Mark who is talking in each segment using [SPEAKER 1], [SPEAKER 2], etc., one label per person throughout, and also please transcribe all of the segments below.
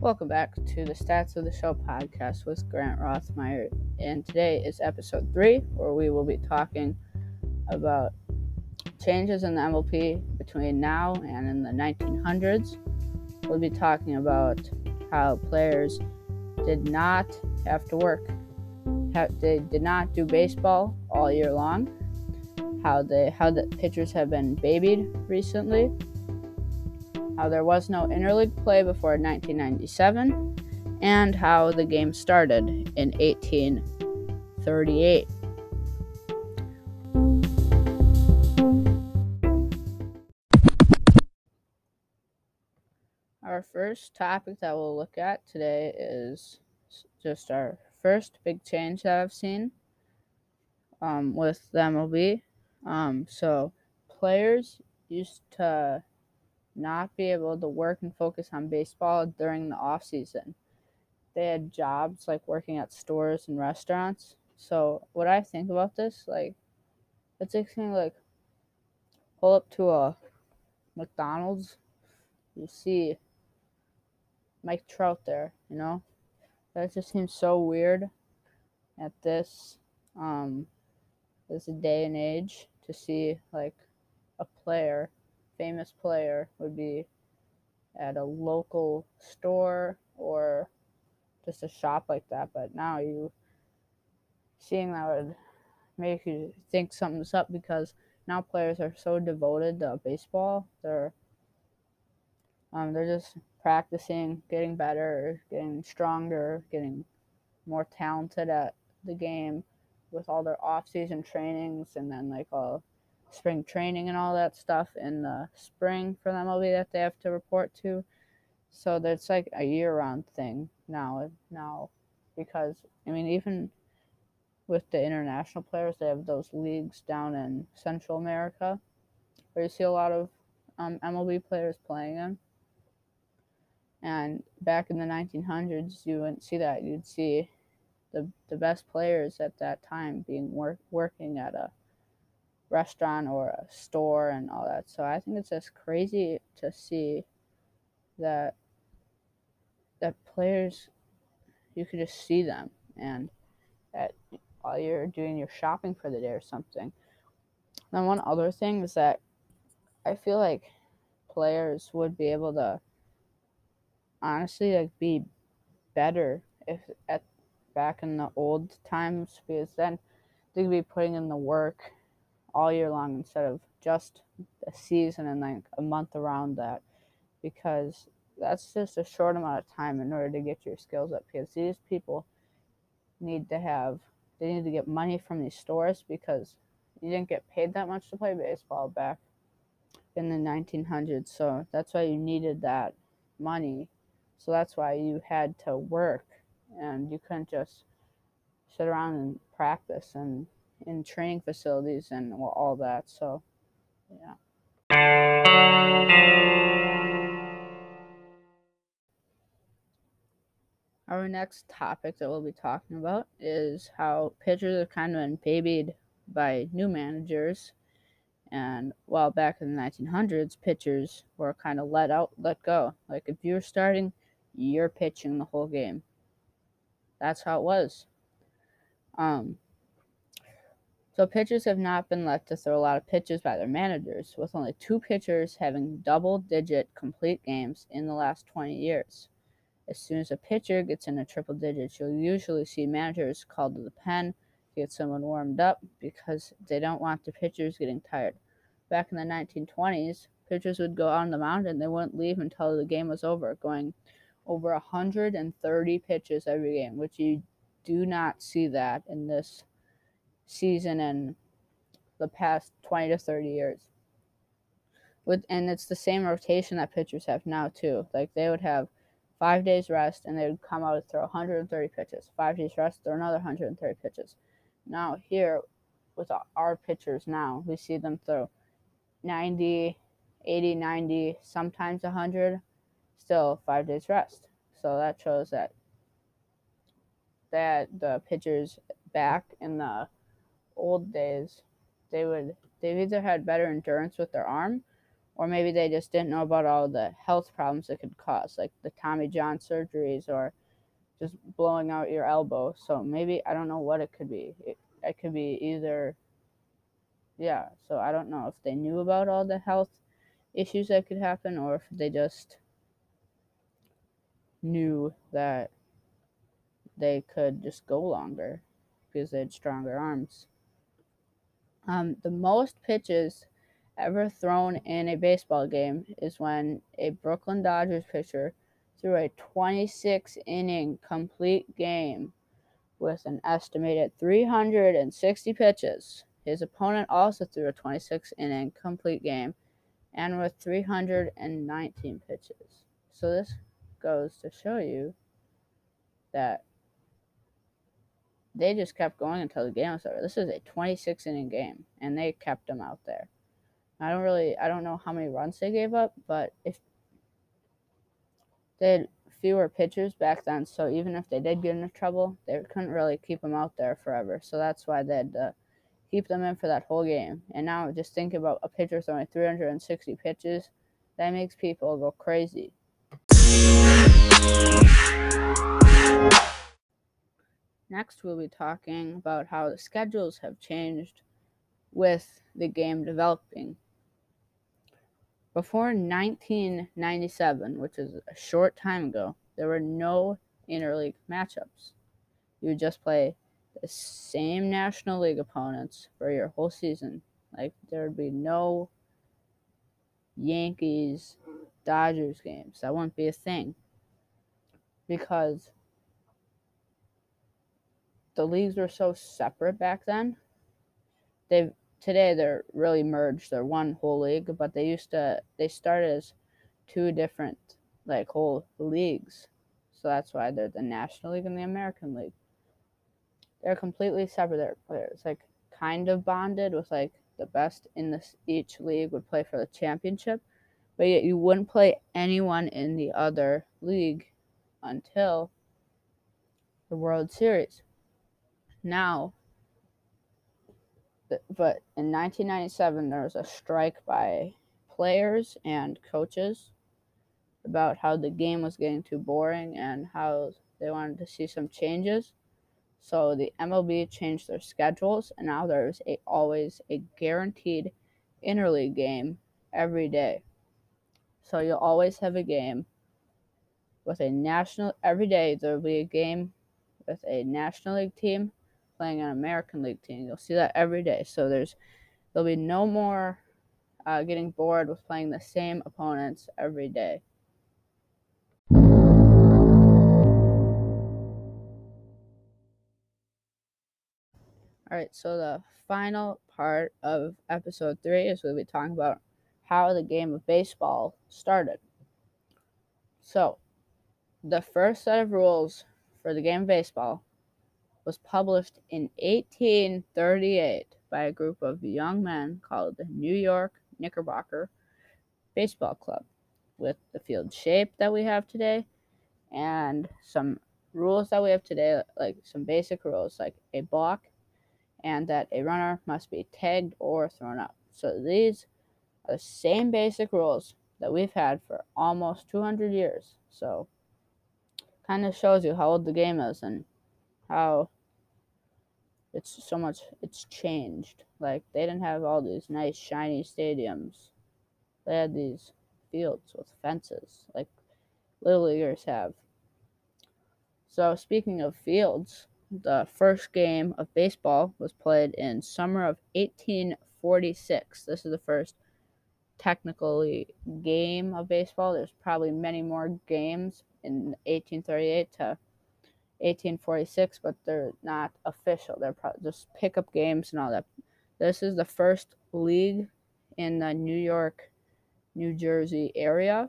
[SPEAKER 1] Welcome back to the Stats of the Show podcast with Grant Rothmeyer. And today is episode three, where we will be talking about changes in the MLB between now and in the 1900s. We'll be talking about how players did not have to work, they did not do baseball all year long, how they how the pitchers have been babied recently how there was no interleague play before 1997, and how the game started in 1838. Our first topic that we'll look at today is just our first big change that I've seen um, with the MLB. Um, so, players used to not be able to work and focus on baseball during the off season. They had jobs like working at stores and restaurants. So what I think about this, like, it's like saying like, pull up to a McDonald's, you see Mike Trout there, you know, that just seems so weird at this um this day and age to see like a player famous player would be at a local store or just a shop like that. But now you seeing that would make you think something's up because now players are so devoted to baseball. They're um, they're just practicing, getting better, getting stronger, getting more talented at the game with all their off-season trainings and then like all spring training and all that stuff in the spring for the MLB that they have to report to. So that's like a year-round thing now. Now, because I mean, even with the international players, they have those leagues down in Central America where you see a lot of um, MLB players playing in. And back in the 1900s, you wouldn't see that. You'd see the the best players at that time being work, working at a restaurant or a store and all that. So I think it's just crazy to see that that players you could just see them and that while you're doing your shopping for the day or something. Then one other thing is that I feel like players would be able to honestly like be better if at back in the old times because then they could be putting in the work all year long instead of just a season and like a month around that because that's just a short amount of time in order to get your skills up because these people need to have they need to get money from these stores because you didn't get paid that much to play baseball back in the 1900s so that's why you needed that money. So that's why you had to work and you couldn't just sit around and practice and in training facilities and all that. So, yeah. Our next topic that we'll be talking about is how pitchers have kind of been babied by new managers. And while back in the 1900s, pitchers were kind of let out, let go. Like if you're starting, you're pitching the whole game. That's how it was. Um, so pitchers have not been left to throw a lot of pitches by their managers, with only two pitchers having double digit complete games in the last 20 years. As soon as a pitcher gets into triple digits, you'll usually see managers called to the pen to get someone warmed up because they don't want the pitchers getting tired. Back in the 1920s, pitchers would go on the mound and they wouldn't leave until the game was over, going over 130 pitches every game, which you do not see that in this season in the past 20 to 30 years. With and it's the same rotation that pitchers have now too. Like they would have five days rest and they would come out and throw 130 pitches. Five days rest, throw another 130 pitches. Now here, with our pitchers now, we see them throw 90, 80, 90, sometimes 100. Still five days rest. So that shows that that the pitchers back in the old days, they would they've either had better endurance with their arm or maybe they just didn't know about all the health problems it could cause, like the Tommy John surgeries or just blowing out your elbow. So maybe I don't know what it could be. It, it could be either, yeah. So I don't know if they knew about all the health issues that could happen or if they just knew that they could just go longer because they had stronger arms. Um, the most pitches ever thrown in a baseball game is when a Brooklyn Dodgers pitcher threw a 26 inning complete game with an estimated 360 pitches. His opponent also threw a 26 inning complete game and with 319 pitches. So this goes to show you that they just kept going until the game was over. This is a 26 inning game, and they kept them out there. I don't really, I don't know how many runs they gave up, but if they had fewer pitchers back then, so even if they did get into trouble, they couldn't really keep them out there forever. So that's why they had to keep them in for that whole game. And now just think about a pitcher throwing 360 pitches. That makes people go crazy. Next, we'll be talking about how the schedules have changed with the game developing. Before 1997, which is a short time ago, there were no interleague matchups. You would just play the same National League opponents for your whole season. Like, there would be no Yankees Dodgers games. That wouldn't be a thing. Because the leagues were so separate back then. They today they're really merged. They're one whole league, but they used to they started as two different like whole leagues. So that's why they're the National League and the American League. They're completely separate. They're it's like kind of bonded with like the best in this each league would play for the championship, but yet you wouldn't play anyone in the other league until the World Series now but in 1997 there was a strike by players and coaches about how the game was getting too boring and how they wanted to see some changes. So the mlb changed their schedules and now there's a, always a guaranteed interleague game every day. So you'll always have a game with a national every day there'll be a game with a national league team playing an American League team. You'll see that every day. So there's there'll be no more uh, getting bored with playing the same opponents every day. All right, so the final part of episode three is we'll be talking about how the game of baseball started. So, the first set of rules for the game of baseball was published in 1838 by a group of young men called the New York Knickerbocker Baseball Club, with the field shape that we have today and some rules that we have today, like some basic rules, like a balk, and that a runner must be tagged or thrown out. So these are the same basic rules that we've had for almost 200 years. So kind of shows you how old the game is and how it's so much it's changed. Like they didn't have all these nice shiny stadiums. They had these fields with fences like little leaguers have. So speaking of fields the first game of baseball was played in summer of 1846 this is the first technically game of baseball. There's probably many more games in 1838 to 1846, but they're not official. They're just pickup games and all that. This is the first league in the New York, New Jersey area.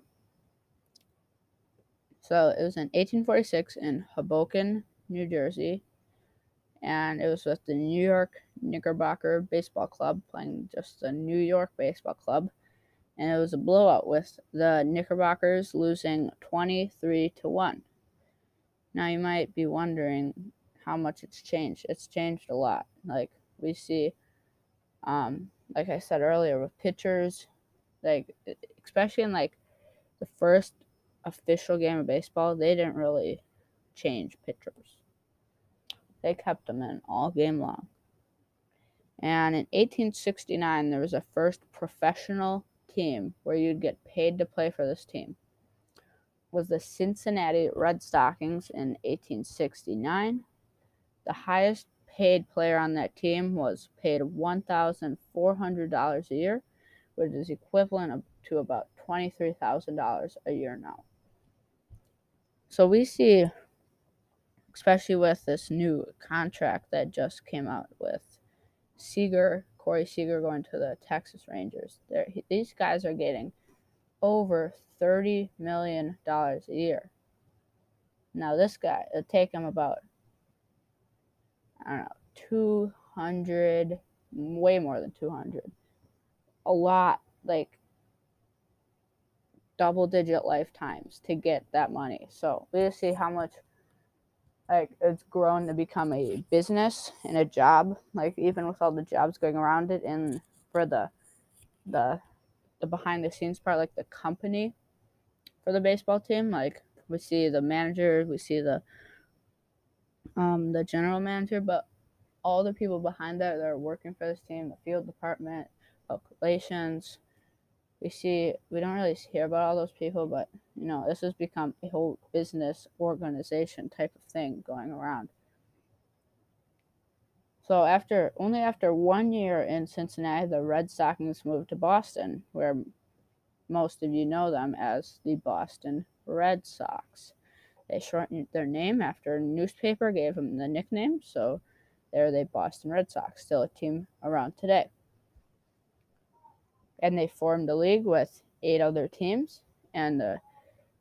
[SPEAKER 1] So it was in 1846 in Hoboken, New Jersey, and it was with the New York Knickerbocker Baseball Club playing just the New York Baseball Club. And it was a blowout with the Knickerbockers losing 23 to 1. Now you might be wondering how much it's changed. It's changed a lot. Like we see, um, like I said earlier, with pitchers like especially in like the first official game of baseball, they didn't really change pitchers. They kept them in all game long. And in 1869, there was a first professional team where you'd get paid to play for this team. Was the Cincinnati Red Stockings in 1869. The highest paid player on that team was paid $1,400 a year, which is equivalent to about $23,000 a year now. So we see, especially with this new contract that just came out with Seager, Corey Seager going to the Texas Rangers. These guys are getting over $30 million a year. Now, this guy, it'll take him about, I don't know, 200, way more than 200. A lot, like double digit lifetimes to get that money. So we just see how much like it's grown to become a business and a job like even with all the jobs going around it and for the the the behind the scenes part like the company for the baseball team like we see the manager we see the um the general manager but all the people behind that that are working for this team the field department calculations we see we don't really hear about all those people but you know this has become a whole business organization type of thing going around so after only after one year in cincinnati the red stockings moved to boston where most of you know them as the boston red sox they shortened their name after a newspaper gave them the nickname so there they're the boston red sox still a team around today and they formed a league with eight other teams. And the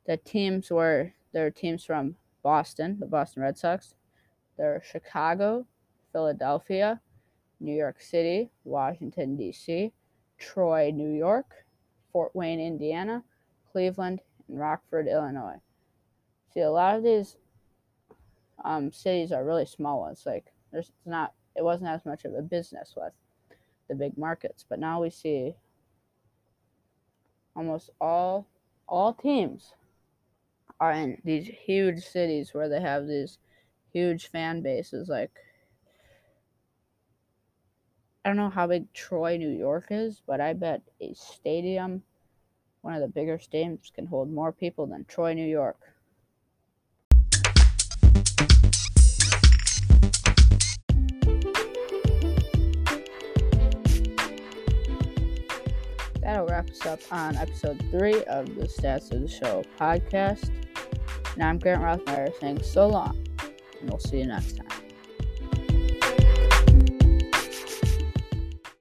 [SPEAKER 1] the teams were their teams from Boston, the Boston Red Sox. There are Chicago, Philadelphia, New York City, Washington D.C., Troy, New York, Fort Wayne, Indiana, Cleveland, and Rockford, Illinois. See, a lot of these um, cities are really small ones. Like, there's not, it wasn't as much of a business with the big markets, but now we see almost all all teams are in these huge cities where they have these huge fan bases like I don't know how big Troy, New York is, but I bet a stadium, one of the bigger stadiums, can hold more people than Troy, New York. that'll wrap us up on episode three of the Stats of the Show podcast. And I'm Grant Rothmeyer saying so long, and we'll see you next time.